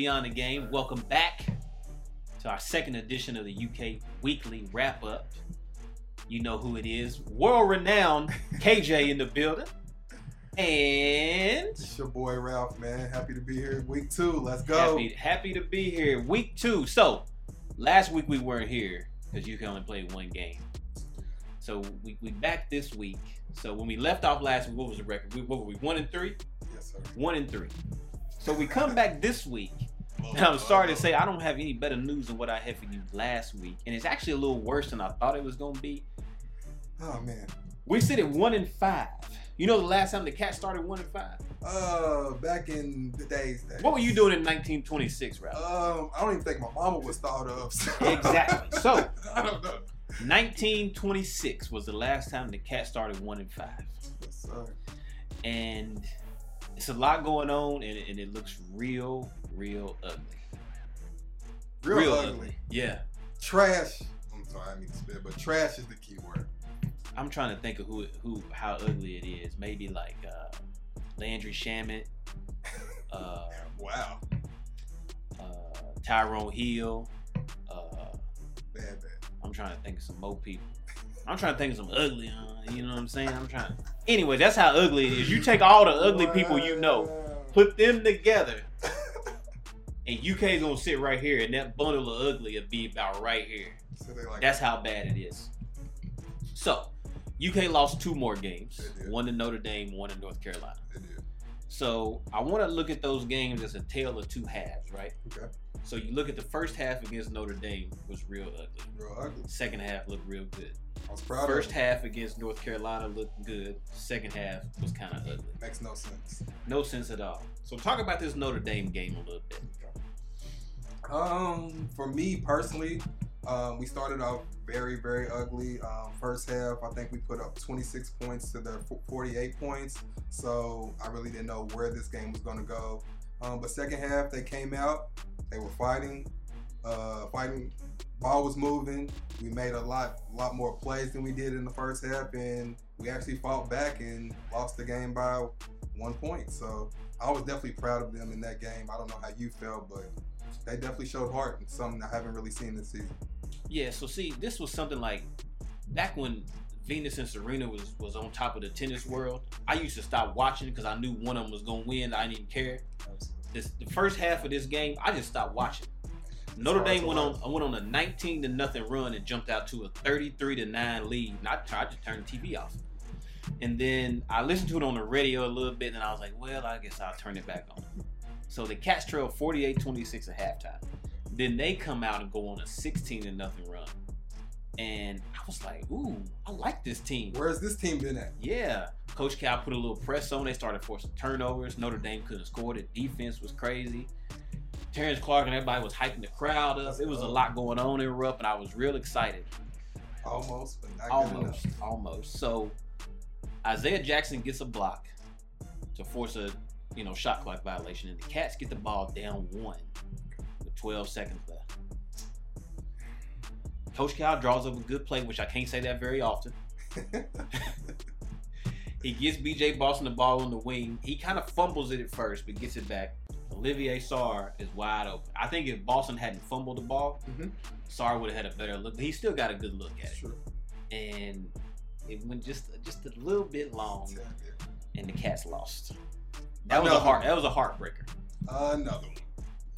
Beyond the Game? Welcome back to our second edition of the UK Weekly Wrap Up. You know who it is. World renowned KJ in the building. And It's your boy Ralph, man. Happy to be here. Week two. Let's go. happy, happy to be here. Week two. So, last week we weren't here because you can only play one game. So, we, we back this week. So, when we left off last week, what was the record? We, what were we? One and three? Yes, sir. One and three. So, we come back this week. I'm sorry to say, I don't have any better news than what I had for you last week. And it's actually a little worse than I thought it was going to be. Oh man. We sit at one in five. You know the last time the cat started one in five? Uh, back in the days. days. What were you doing in 1926, Ralph? Um, I don't even think my mama was thought of. so- Exactly. So- I don't know. 1926 was the last time the cat started one in five. Yes, sir. And it's a lot going on, and, and it looks real, real ugly. Real, ugly. Yeah. Trash. I'm sorry, I mean to spit, but trash is the key word. I'm trying to think of who, who, how ugly it is. Maybe like uh, Landry Shamet, uh, Wow. uh, Tyrone Hill. Uh, Bad, bad. I'm trying to think of some more people. I'm trying to think of some ugly, uh, you know what I'm saying? I'm trying. Anyway, that's how ugly it is. You take all the ugly people you know, put them together, and is gonna sit right here, and that bundle of ugly will be about right here. So like That's how bad it is. So, UK lost two more games. One to Notre Dame, one to North Carolina. So I want to look at those games as a tale of two halves, right? Okay. So you look at the first half against Notre Dame was real ugly. Real ugly. Second half looked real good. I was proud First half against North Carolina looked good. Second half was kind of ugly. Makes no sense. No sense at all. So talk about this Notre Dame game a little bit. Um, for me personally, um, we started off very, very ugly. Um, first half, I think we put up 26 points to their 48 points. So I really didn't know where this game was going to go. Um, but second half, they came out. They were fighting, uh, fighting. Ball was moving. We made a lot, lot more plays than we did in the first half, and we actually fought back and lost the game by one point. So I was definitely proud of them in that game. I don't know how you felt, but they definitely showed heart and something I haven't really seen this season. Yeah. So see, this was something like back when Venus and Serena was was on top of the tennis world. I used to stop watching because I knew one of them was gonna win. I didn't even care. This the first half of this game, I just stopped watching. Notre hard Dame went on I went on a 19 to nothing run and jumped out to a 33 to nine lead. And I tried to turn the TV off. And then I listened to it on the radio a little bit, and I was like, well, I guess I'll turn it back on. So the Cats trail 48-26 at halftime. Then they come out and go on a 16 to nothing run. And I was like, ooh, I like this team. Where's this team been at? Yeah. Coach Cal put a little press on. They started forcing turnovers. Notre Dame couldn't score. The defense was crazy. Terrence Clarke and everybody was hyping the crowd up. It was a lot going on in Rupp, and I was real excited. Almost, but not good Almost. Almost. So Isaiah Jackson gets a block to force a you know shot clock violation, and the Cats get the ball down one with 12 seconds left. Coach Cal draws up a good play, which I can't say that very often. He gets BJ Boston the ball on the wing. He kind of fumbles it at first, but gets it back. Olivier Sarr is wide open. I think if Boston hadn't fumbled the ball, Mhm. Sarr would have had a better look. But he still got a good look at it, Sure. and it went just just a little bit long, and the Cats lost. That was a heart. That was a heartbreaker. Another one.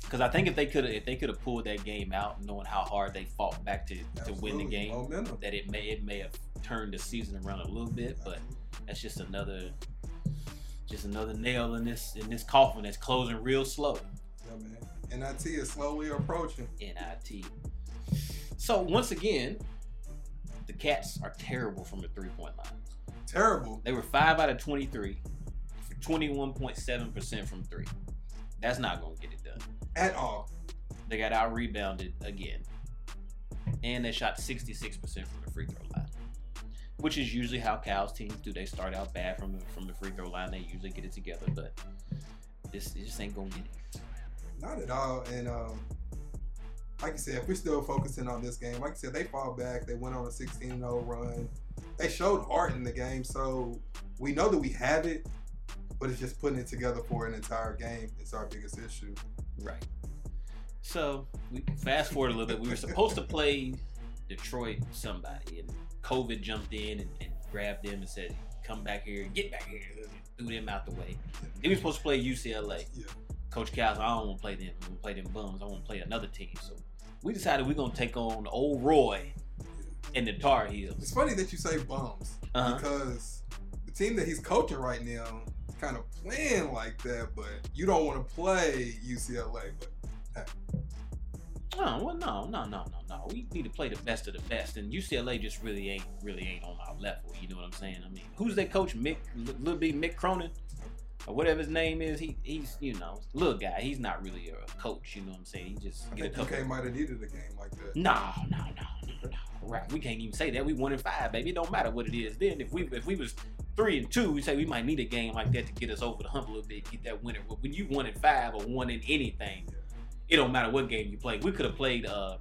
Because I think if they could have if they could have pulled that game out, knowing how hard they fought back to, to win the game, Momentum. that it may it may have turned the season around a little bit, but that's just another just another nail in this in this coffin that's closing real slow. Yeah, man. NIT is slowly approaching. NIT. So once again, the Cats are terrible from the three point line. Terrible. They were five out of twenty three for twenty one point seven percent from three. That's not gonna get it done. At all. They got out rebounded again. And they shot 66% from the free throw line. Which is usually how Cal's teams do. They start out bad from the from the free throw line. They usually get it together, but this it just ain't gonna get it. Not at all. And um, like you said, if we're still focusing on this game, like you said, they fall back. They went on a 16-0 run. They showed heart in the game, so we know that we have it, but it's just putting it together for an entire game. It's our biggest issue. Right. So we fast forward a little bit. We were supposed to play Detroit somebody, and COVID jumped in and, and grabbed them and said, "Come back here, get back here." Threw them out the way. Then we were supposed to play UCLA. Yeah. Coach Cal "I don't want to play them. I'm gonna play them bums. I want to play another team." So we decided we're gonna take on old Roy and the Tar Heels. It's funny that you say bums Uh-huh. because the team that he's coaching right now kind of playing like that, but you don't want to play UCLA. But No, well, no, no, no, no, no. We need to play the best of the best, and UCLA just really ain't, really ain't on our level. You know what I'm saying? I mean, who's that coach? Mick, little B, Mick Cronin, or whatever his name is. He, he's, you know, little guy. He's not really a coach. You know what I'm saying? He just I get a think couple. UK might have needed a game like that. No, no, no, Right? We can't even say that. We one in five, baby. It don't matter what it is. Then if we, if we was three and two, we say we might need a game like that to get us over the hump a little bit, get that winner. But when you one in five or one in anything, it don't matter what game you play. We could have played uh,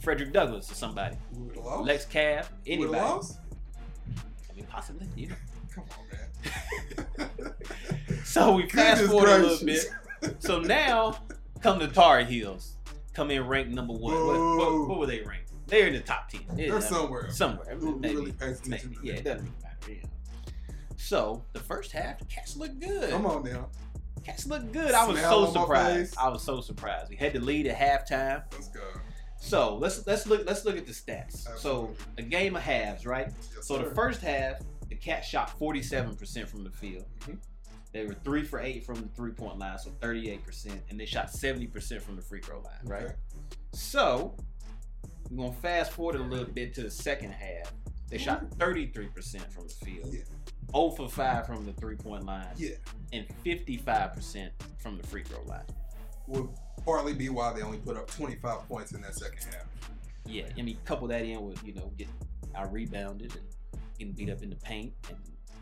Frederick Douglass or somebody, We would have lost. Lex Cav, anybody. I mean, possibly. You know. Come on, man. So we fast forward a little bit. So now come the Tar Heels. Come in ranked number one. What, what, what were they ranked? They're in the top ten. Yeah, They're somewhere. Somewhere. Who- Maybe. really pays attention maybe. Yeah, it doesn't really matter. Yeah. So the first half, the cats look good. Come on now. Cats look good. I was so surprised. I was so surprised. We had the lead at halftime. Let's go. So let's let's look let's look at the stats. So a game of halves, right? Yes, So the first half, the Cats shot 47% from the field. Mhm. They were three for eight from the three point line, so 38%, and they shot 70% from the free throw line, right? Okay. So we're gonna fast forward a little bit to the second half. They shot 33% from the field, Yeah. 0 for 5 from the three point line, Yeah. and 55% from the free throw line. Would partly be why they only put up 25 points in that second half. Yeah, I mean, couple that in with you know getting out rebounded and getting beat up in the paint and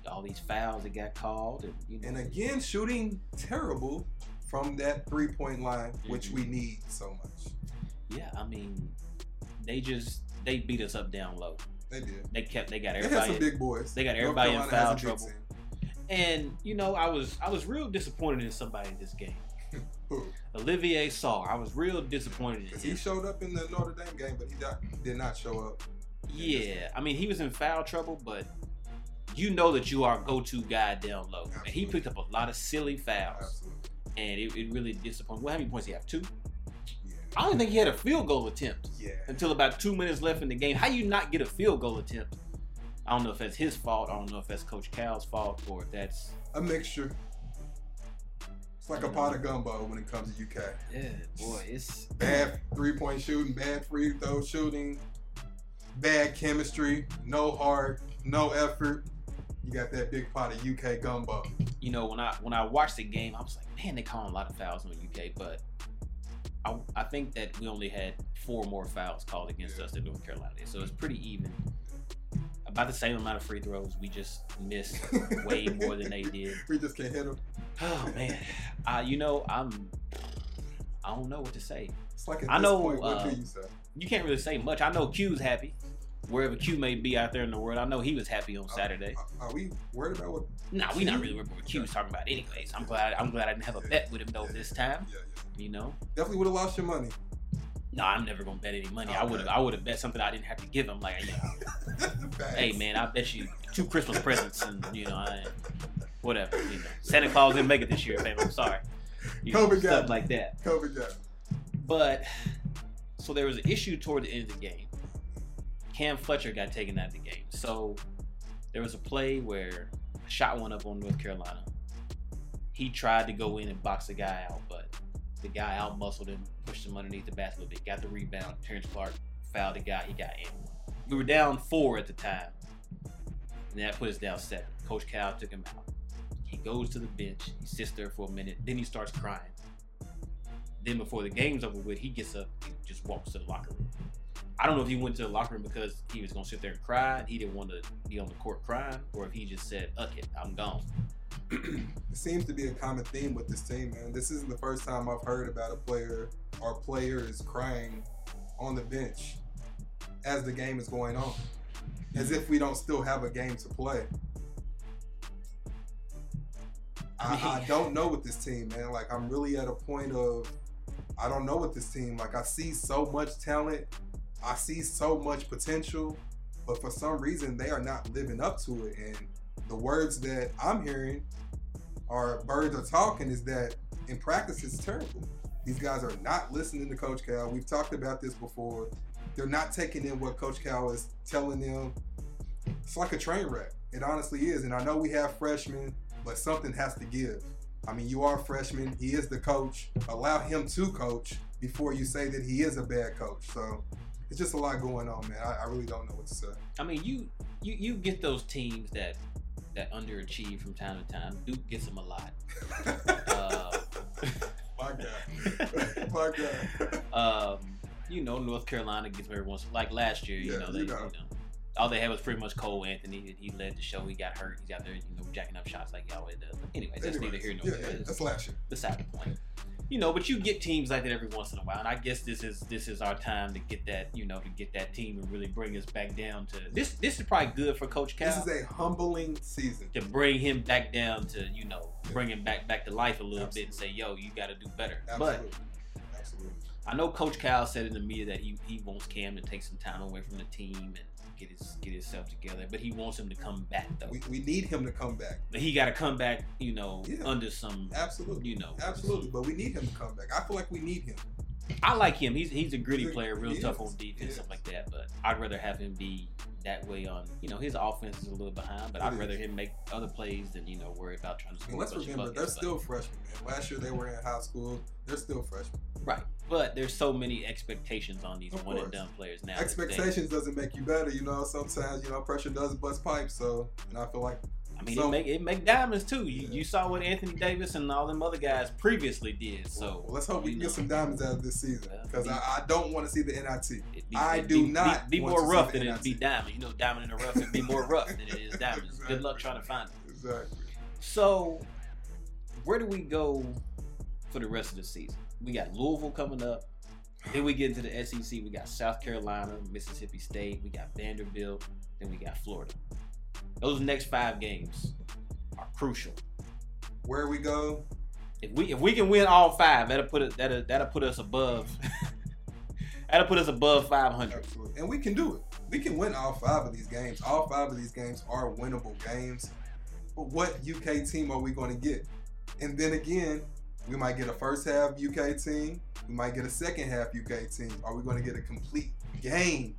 all these fouls that got called and you know. And again, shooting terrible from that three point line, which Mhm. we need so much. Yeah, I mean, they just they beat us up down low. They did. They kept they got everybody. They had some big boys. they got everybody in foul trouble. and you know I was I was real disappointed in somebody in this game. Who? Olivier Sarr, I was real disappointed he showed up in the Notre Dame game, but he not, did not show up. Yeah, I mean he was in foul trouble, but you know that you are a go-to guy down low, and he picked up a lot of silly fouls, Absolutely. and it, it really disappointed. Well, how many points he have? Two. I don't think he had a field goal attempt Yeah. until about two minutes left in the game. How you not get a field goal attempt? I don't know if that's his fault. I don't know if that's Coach Cal's fault or if that's A mixture. It's like a pot of gumbo when it comes to UK. yeah, boy, it's Bad three point shooting, bad free throw shooting, bad chemistry, no heart, no effort. You got that big pot of UK gumbo. you know when I when I watched the game, I was like, man, they calling a lot of fouls in the UK, but I, I think that we only had four more fouls called against Yeah. us than North Carolina did, so it's pretty even. About the same amount of free throws, we just missed way more than they did. we just can't hit them. Oh man, uh, you know I'm. I don't know what to say. It's like I know, point, what uh, you say? You can't really say much. I know Q's happy, wherever Q may be out there in the world. I know he was happy on Saturday. Are, are we worried about what? Nah, we not really worried about what Q was talking about, anyways. I'm glad. I'm glad I didn't have a bet with him though this time. Yeah, yeah. You know, Definitely would have lost your money. no, I'm never gonna bet any money. I would have. I would have bet something I didn't have to give him. Like, hey man, I bet you two Christmas presents, and you know, I, whatever. You know, Santa Claus didn't make it this year. I'm sorry. You know, COVID got stuff like that. COVID got. But so there was an issue toward the end of the game. Cam Fletcher got taken out of the game. So there was a play where I shot one up on North Carolina. He tried to go in and box the guy out, but the guy out muscled him, pushed him underneath the basket a little bit, got the rebound. Terrence Clarke fouled the guy, he got in. We were down four at the time. And that put us down seven. Coach Cal took him out. He goes to the bench, he sits there for a minute, then he starts crying. Then before the game's over with, he gets up and just walks to the locker room. I don't know if he went to the locker room because he was gonna sit there and cry. He didn't want to be on the court crying, or if he just said, "Uck it, I'm gone." It seems to be a common theme with this team, man. This isn't the first time I've heard about a player or players crying on the bench as the game is going on, as if we don't still have a game to play. I, I don't know with this team, man. Like I'm really at a point of I don't know what this team like. I see so much talent, I see so much potential, but for some reason they are not living up to it. And the words that I'm hearing are birds are talking is that in practice it's terrible. These guys are not listening to Coach Cal. We've talked about this before. They're not taking in what Coach Cal is telling them. It's like a train wreck. It honestly is. And I know we have freshmen, but something has to give. I mean, you are a freshman. He is the coach. Allow him to coach before you say that he is a bad coach. So it's just a lot going on, man. I, I really don't know what to say. I mean, you you you get those teams that that underachieve from time to time. Duke gets them a lot. Uh, My God. My God. um, you know, North Carolina gets them every once. Like last year, you Yeah, know, they you you know. know. all they had was pretty much Cole Anthony. He led the show. He got hurt. He's out there, you know, jacking up shots like he always does. But anyways, that's neither here nor there. yeah, that's last year. beside the point. You know, but you get teams like that every once in a while, and I guess this is this is our time to get that, you know, to get that team and really bring us back down to this. This is probably good for Coach Cal This is a humbling season. to bring him back down to, you know, bring him back back to life a little bit and say, "Yo, you got to do better." Absolutely. But Absolutely. I know Coach Cal said in the media that he, he wants Cam to take some time away from the team and get his himself together, but he wants him to come back though. We, we need him to come back. But he got to come back, you know, Yeah. under some, Absolutely. you know, Absolutely. But we need him to come back. I feel like we need him. I like him. He's he's a gritty player, real he tough is. on defense, stuff like that. But I'd rather have him be that way on. You know, his offense is a little behind, but It I'd is. rather him make other plays than you know worry about trying to score. mean, let's a bunch of remember, they're buckets, but- still freshmen, man. Last year they were in high school. They're still freshmen. right. But there's so many expectations on these Of one and done players now. Expectations doesn't make you better, you know. Sometimes, you know, pressure does bust pipes. So, and I feel like I mean, So- it make it make diamonds too. You, Yeah. you saw what Anthony Davis and all them other guys previously did. So well, let's hope we can get some diamonds out of this season Well, because be- I, I don't want to see the NIT. be- I do be, not be, be more rough than it be diamond. You know, diamond in the rough it'd be more rough than it is diamonds. Good luck trying to find it. Exactly. So, where do we go for the rest of the season? We got Louisville coming up. Then we get into the SEC. We got South Carolina, Mississippi State. We got Vanderbilt. Then we got Florida. Those next five games are crucial. Where we go, If we if we can win all five, that'll put it that'll, that'll put us above. that'll put us above 500. absolutely, and we can do it. We can win all five of these games. All five of these games are winnable games. But what UK team are we going to get? And then again, we might get a first half UK team. We might get a second half UK team. Are we going to get a complete game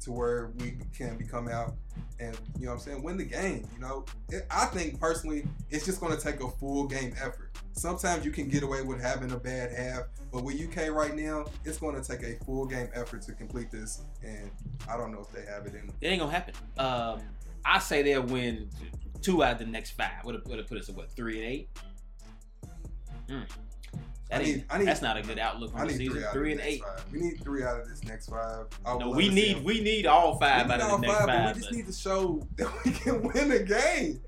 to where we can become out and you know what I'm saying win the game? You know, it, I think personally, it's just going to take a full game effort. Sometimes you can get away with having a bad half, but with UK right now, it's going to take a full game effort to complete this, and I don't know if they have it in. It ain't gonna happen. Um, I say they'll win two out of the next five. Would have put us at what three and eight? Hmm. That I need- I need- that's not a good outlook I on the season. three Three and eight. five. We need three out of this next five. I No, we need them. we need all five need out of the next five, five. but we just need to show that we can win a game.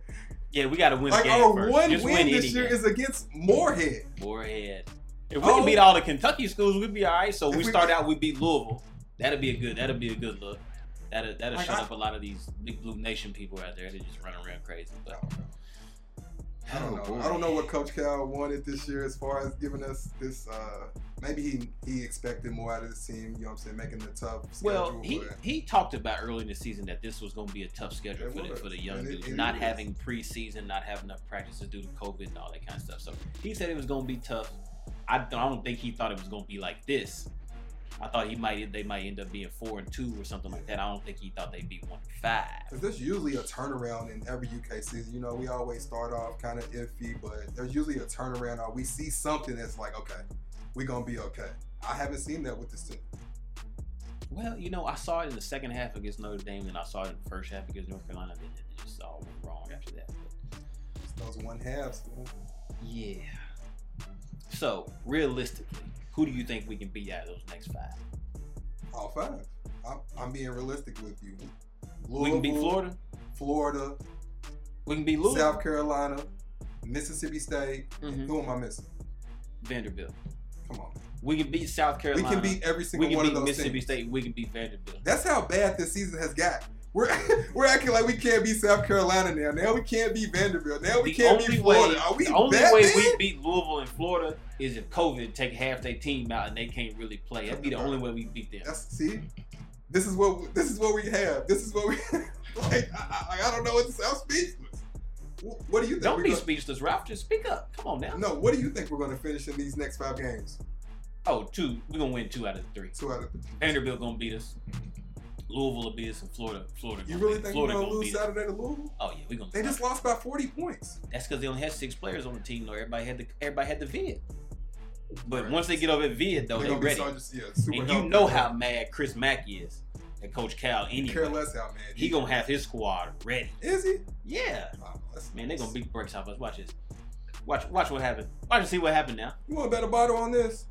yeah, we got to win Like our first. one just win win this year game. is against Morehead. Morehead. If we Oh. can beat all the Kentucky schools, we'd be all right. So If we we- start out, we beat Louisville. That'll be a good. That'll be a good look. That'll that'll Like, shut I- up a lot of these big blue nation people out there. They just run around crazy. But. I don't Oh, know. boy. I don't know what Coach Cal wanted this year as far as giving us this. Uh, maybe he he expected more out of this team. You know what I'm saying? Making the tough schedule. Well, he, but he talked about early in the season that this was going to be a tough schedule for the, for the young dudes, not is. having preseason, not having enough practices due to COVID and all that kind of stuff. So he said it was going to be tough. I I don't think he thought it was going to be like this. I thought he might they might end up being four and two or something like that. I don't think he thought they'd be one and five. Because there's usually a turnaround in every UK season. You know, we always start off kind of iffy, but there's usually a turnaround or we see something that's like, okay, we're going to be okay. I haven't seen that with this team. Well, you know, I saw it in the second half against Notre Dame, and I saw it in the first half against North Carolina. Then it just all went wrong after that. But those one halves. man. yeah. So realistically, who do you think we can beat out of those next five? All five. I'm, I'm being realistic with you. we can beat Florida. Florida, We can beat Louisville. South Carolina, Mississippi State. Mhm. Who am I missing? Vanderbilt. Come on. We can beat South Carolina. We can beat every We single can one beat of those Mississippi teams. State. We can beat Vanderbilt. That's how bad this season has got. We're we're acting like we can't beat South Carolina now. Now we can't beat Vanderbilt. Now we The can't beat Florida. way- Are we the only way bad? we beat Louisville and Florida is if COVID take half their team out and they can't really play. That'd be the only way we beat them. That's see. This is what this is what we have. This is what we like. I, I, I don't know what to say. I'm speechless. What do you think? Don't we're be gonna- speechless, Ralph. Just speak up. Come on now. No, what do you think we're going to finish in these next five games? Oh, two. We're gonna win two out of three. Two out of three. Vanderbilt gonna beat us. Louisville will beat us, and Florida, Florida. You really think Florida we're gonna lose. Saturday to Louisville? Oh yeah, we're gonna. They just lost by 40 points. That's because they only had six players on the team. Though everybody had the everybody had the vid. But Right. once they get over at vid, though, They're they gonna be ready. just- yeah, And you know how mad Chris Mack is at Coach Cal Care anyway. less how man. He gonna have his squad ready. Is he? Yeah. Oh, that's Man, they nice. gonna beat brakes off us. Watch this. Watch watch what happened. Watch and see what happened now. You want a bottle on this?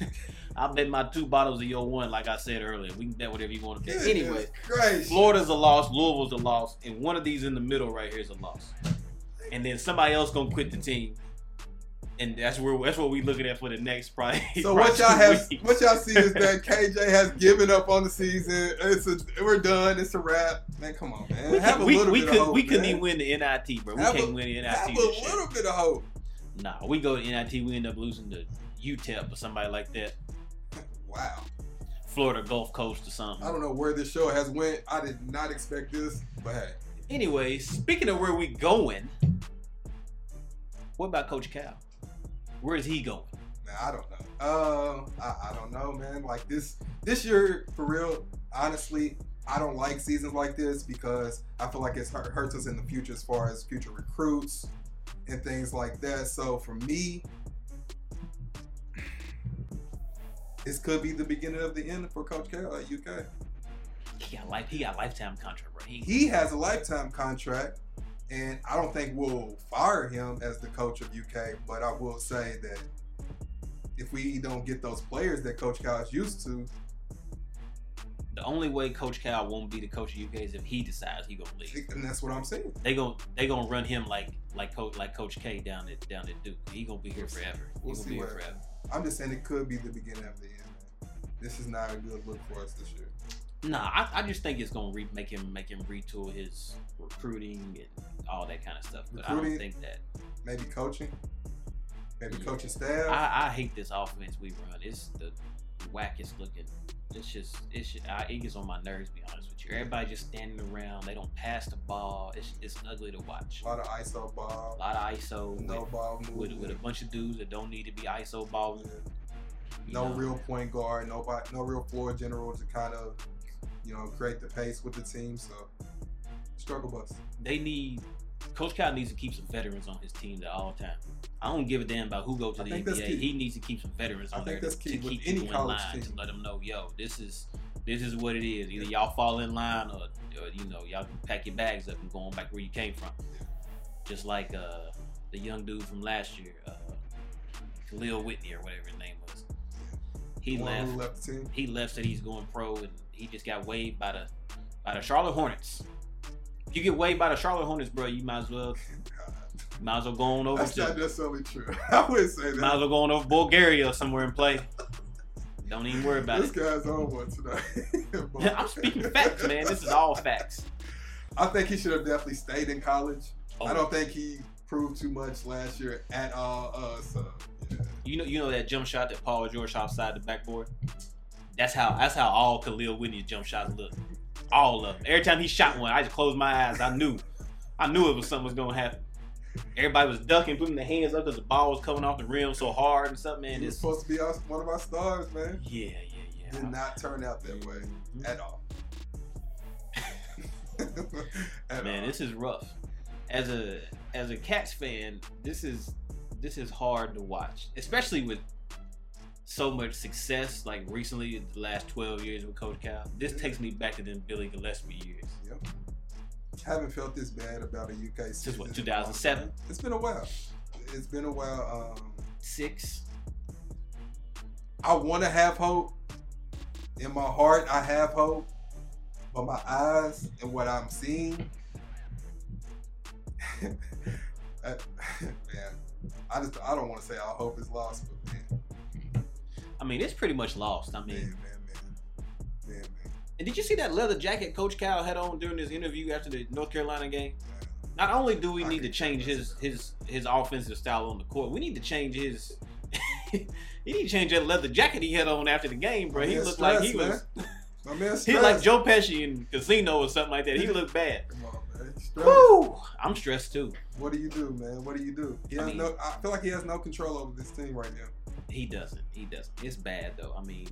I'll bet my two bottles of your one, like I said earlier. We can bet whatever you want to bet. Anyway. Florida's a loss, Louisville's a loss, and one of these in the middle right here is a loss. And then somebody else gonna quit the team. And that's where that's what we looking at for the next probably. So what y'all have, weeks. what y'all see is that KJ has given up on the season. It's a, we're done. It's a wrap. Man, come on, man. we, have could, a we, little we bit could of hope, we couldn't even win the NIT, bro. We Have can't a- win the NIT Have a little bit of hope. Nah, we go to NIT, we end up losing to UTEP or somebody like that. Wow. Florida Gulf Coast or something. I don't know where this show has went. I did not expect this, but hey, Anyway, speaking of where we going, what about Coach Cal? Where is he going? man, I don't know. Uh, I, I don't know, man. Like this, this year for real. Honestly, I don't like seasons like this because I feel like it hurts us in the future as far as future recruits and things like that. So for me, this could be the beginning of the end for Coach Cal at UK. He got life. He got lifetime contract, bro. He, He has a lifetime contract, and I don't think we'll fire him as the coach of UK. But I will say that if we don't get those players that Coach Cal is used to, the only way Coach Cal won't be the coach of UK is if he decides he gonna leave. and that's what I'm saying. They gon' they gonna run him like like coach like Coach K down at down at Duke. He gonna be here forever. He We'll gonna see be here forever. I'm just saying it could be the beginning of the end. This is not a good look for us this year. Nah, I, I just think it's gonna re- make him make him retool his recruiting and all that kind of stuff. But I don't think that. Maybe coaching, maybe Yeah. coaching staff. I, I hate this offense we run. It's the wackest looking. It's just it's just, I, it gets on my nerves. To be honest with you, everybody just standing around. They don't pass the ball. It's it's ugly to watch. a lot of ISO ball. A lot of ISO no with, ball with, movement, with a bunch of dudes that don't need to be ISO balling. you no know. real point guard, nobody, no real floor general to kind of, you know, create the pace with the team. So struggle bus. They need Coach Cal needs to keep some veterans on his team at all times. I don't give a damn about who goes to the NBA. He needs to keep some veterans I on think there that's to, key to keep any people in college line team. to let them know, yo, this is this is what it is. Either y'all fall in line or, or you know y'all pack your bags up and go on back where you came from. Just like uh, the young dude from last year, uh, Kahlil Whitney or whatever his name was. He left. left. He left. Said he's going pro, and he just got waived by the by the Charlotte Hornets. You get waived by the Charlotte Hornets, bro, you might as well might as well go on over That's to not necessarily true. I wouldn't say that. might as well go on over to Bulgaria or somewhere and play. Don't even worry about this it. This guy's on one tonight. I'm speaking facts, man. This is all facts. I think he should have definitely stayed in college. I Oh, don't think he proved too much last year at all. Uh, so yeah. you know, you know that jump shot that Paul George outside the backboard. That's how. That's how all Kahlil Whitney's jump shots look. All of them. Every time he shot one, I just closed my eyes. I knew. I knew it was something was gonna happen. Everybody was ducking, putting their hands up because the ball was coming off the rim so hard and something. Man, he was this. supposed to be our, one of our stars, man. Yeah, yeah, yeah. Did not turn out that way Mhm. at all. At Man, all. this is rough. As a as a Cats fan, this is this is hard to watch, especially with so much success. Like recently, the last twelve years with Coach Cal, this takes me back to them Billy Gillispie years. Yep. Haven't felt this bad about a UK season. what, in a long 2007? time. It's been a while. It's been a while. Um, Six. I want to have hope. In my heart, I have hope. But my eyes and what I'm seeing, I- man, I just I don't want to say all hope is lost, but I mean, it's pretty much lost. I mean, man, man, man, man. And did you see that leather jacket Coach Cal had on during his interview after the North Carolina game? Not only do we I need to change his his his offensive style on the court, we need to change his. he need to change that leather jacket he had on after the game, bro. My He man looked like he was. My man, He like. Joe Pesci in Casino or something like that. He looked bad. Come on, man. Woo! I'm stressed too. What do you do, man? What do you do? He I has mean- no. I feel like he has no control over this team right now, He doesn't. He doesn't. It's bad though. I mean,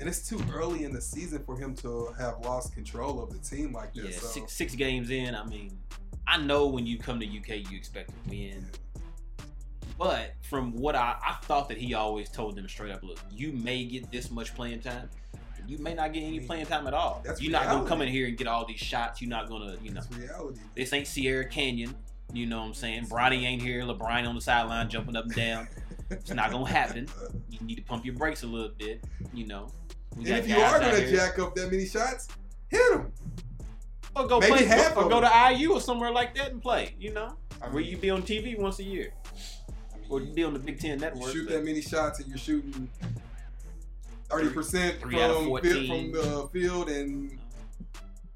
and it's too early in the season for him to have lost control of the team like yeah, this. so, six six games in. I mean, I know when you come to UK, you expect to win. But from what I, I thought that he always told them straight up, look, you may get this much playing time. You may not get any playing time at all. That's You're not gonna come in here and get all these shots. You're not gonna, you know, it's reality. this ain't Sierra Canyon. You know what I'm saying? Bronny ain't here. LeBron on the sideline jumping up and down. It's not gonna happen. You need to pump your brakes a little bit. You know. And if you are gonna jack up that many shots, hit them. or go maybe play, half or go to IU or somewhere like that and play. You know, I where mean, you be on TV once a year, I mean, or you be on the Big Ten network. shoot that many shots and you're shooting thirty percent from Three out of field, 14. from the field and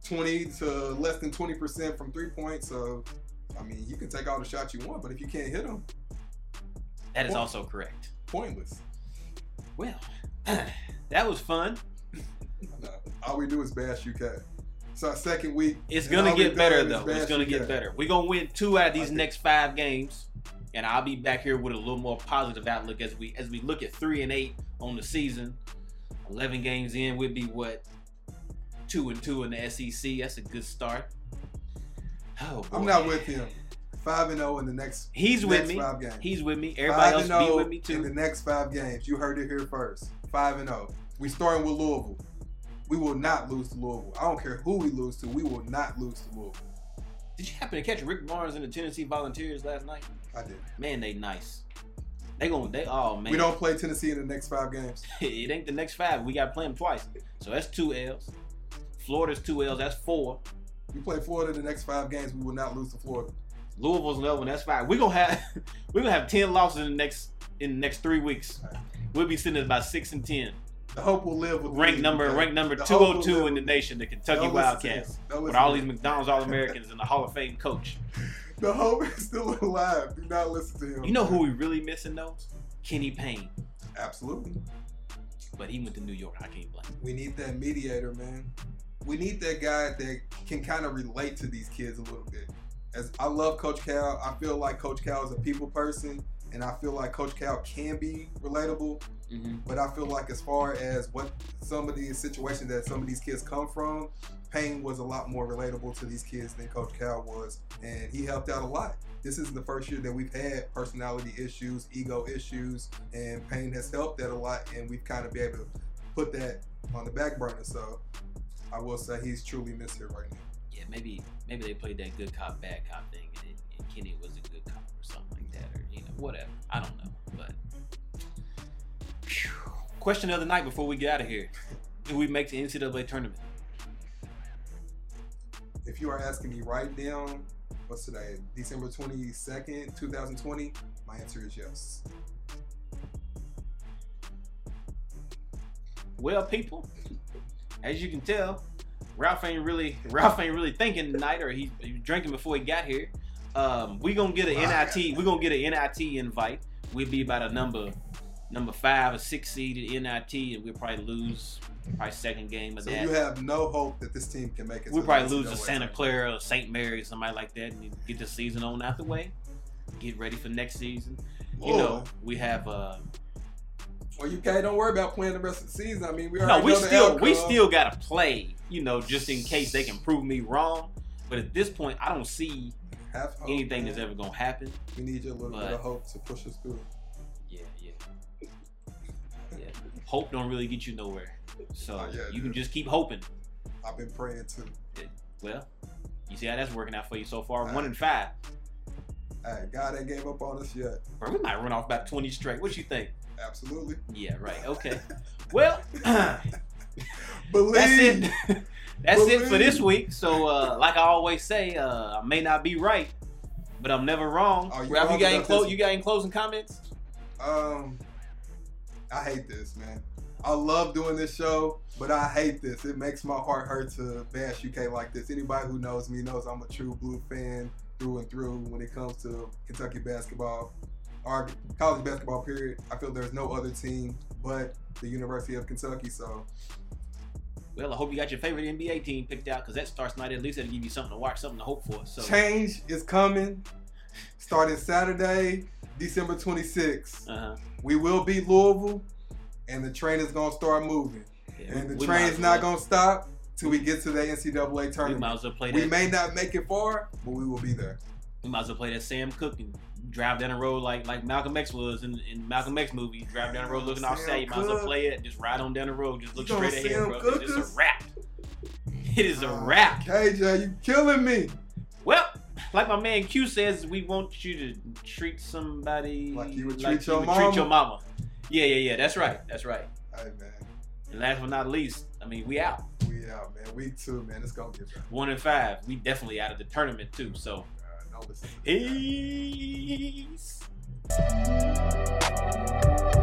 twenty to less than twenty percent from three points. So, I mean, you can take all the shots you want, but if you can't hit them, that is also correct. pointless. Well, that was fun. No, all we do is bash UK. It's our second week. It's gonna get better though. It's gonna UK. get better. We're gonna win two out of these next five games, and I'll be back here with a little more positive outlook as we as we look at three and eight on the season. Eleven games in, we'll be what two and two in the SEC. That's a good start. Oh, I'm not with him. Five and zero in the next. He's with me. Five games. He's with me. Everybody Five else be oh with me too. in the next five games. You heard it here first. Five and zero. We starting with Louisville. We will not lose to Louisville. I don't care who we lose to. We will not lose to Louisville. Did you happen to catch Rick Barnes and the Tennessee Volunteers last night? I did. Man, they nice. They going they oh man. We don't play Tennessee in the next five games. it ain't the next five. We got to play them twice. So that's two L's. Florida's two L's. That's four. We play Florida in the next five games. We will not lose to Florida. Louisville's another one. That's fine. We gonna have we gonna have ten losses in the next in the next three weeks. We'll be sitting at about six and ten. The hope will live with Rank number rank number two hundred two live in the nation, the Kentucky Don't listen to him. Wildcats, with all these. McDonald's All Americans and the Hall of Fame coach. The hope is still alive. Do not listen to him. You know who we really missing though? Kenny Payne, Absolutely. but he went to New York. I can't blame. him. We need that mediator, man. We need that guy that can kind of relate to these kids a little bit. As I love Coach Cal, I feel like Coach Cal is a people person, and I feel like Coach Cal can be relatable. Mm-hmm. But I feel like as far as what some of these situations that some of these kids come from, Payne was a lot more relatable to these kids than Coach Cal was, and he helped out a lot. This isn't the first year that we've had personality issues, ego issues, and Payne has helped that a lot, and we've kind of been able to put that on the back burner. So I will say he's truly missed here right now. Yeah, maybe maybe they played that good cop bad cop thing, and, it, and Kenny was a good cop or something like that, or you know whatever. I don't know, but. Phew. Question of the night before we get out of here: Do we make the NCAA tournament? If you are asking me right now, what's today? December 22nd, 2020, my answer is yes. Well, people, as you can tell, Ralph ain't really Ralph ain't really thinking tonight, or he, he drinking before he got here. Um, we gonna get an NIT. We gonna get an NIT invite. We'll be about a number number five or six seeded NIT, and we'll probably lose probably second game of So that. you have no hope that this team can make it. We'll probably lose to Santa. Clara or St. Mary, or somebody like that, and get the season on out the way. Get ready for next season. You know, we have. Uh, Well, UK, don't worry about playing the rest of the season. I mean, we no, we still we still gotta play. You know, just in case they can prove me wrong. But at this point, I don't see hope, anything man. that's ever gonna happen. We need your a little bit of hope to push us through. Yeah, yeah, yeah. Hope don't really get you nowhere. So Oh, yeah, you can just keep hoping. I've been praying too. Well, you see how that's working out for you so far. One Alright. and five. Hey, God ain't gave up on us yet. Bro, we might run off about twenty straight. What you think? Absolutely. Yeah, right. Okay. Well, Believe. that's it. That's it for this week. So, uh, like I always say, uh, I may not be right, but I'm never wrong. Oh, you Ralph, you got any clo- You got any closing comments? Um, I hate this, man. I love doing this show, but I hate this. It makes my heart hurt to bash UK like this. Anybody who knows me knows I'm a true blue fan through and through when it comes to Kentucky basketball or college basketball period. I feel there's no other team but the University of Kentucky. So Well, I hope you got your favorite NBA team picked out because that starts tonight. At least it'll give you something to watch, something to hope for. So, change is coming. Starting Saturday, December 26th. uh-huh. We will beat Louisville, and the train is gonna start moving. Yeah, And the train is not gonna stop till we get to the NCAA We might as well play That. We may not make it far, but we will be there. We might as well play that Sam Cooke and drive down the road like like Malcolm X was in, in Malcolm X movie. Drive down the road looking all sad. You might as well play it. Just ride on down the road. Just look You straight ahead, bro. It's a wrap. It is a Uh, wrap. KJ, you killing me. Well, like my man Q says, we want you to treat somebody Like you would like treat your would treat your mama. mama. Yeah, yeah, yeah. That's right. That's right. Hey man, And last but not least, I mean, we out. we out, man. Week two, man. It's gonna get better. One and five. We definitely out of the tournament too. So, Elvis. Peace.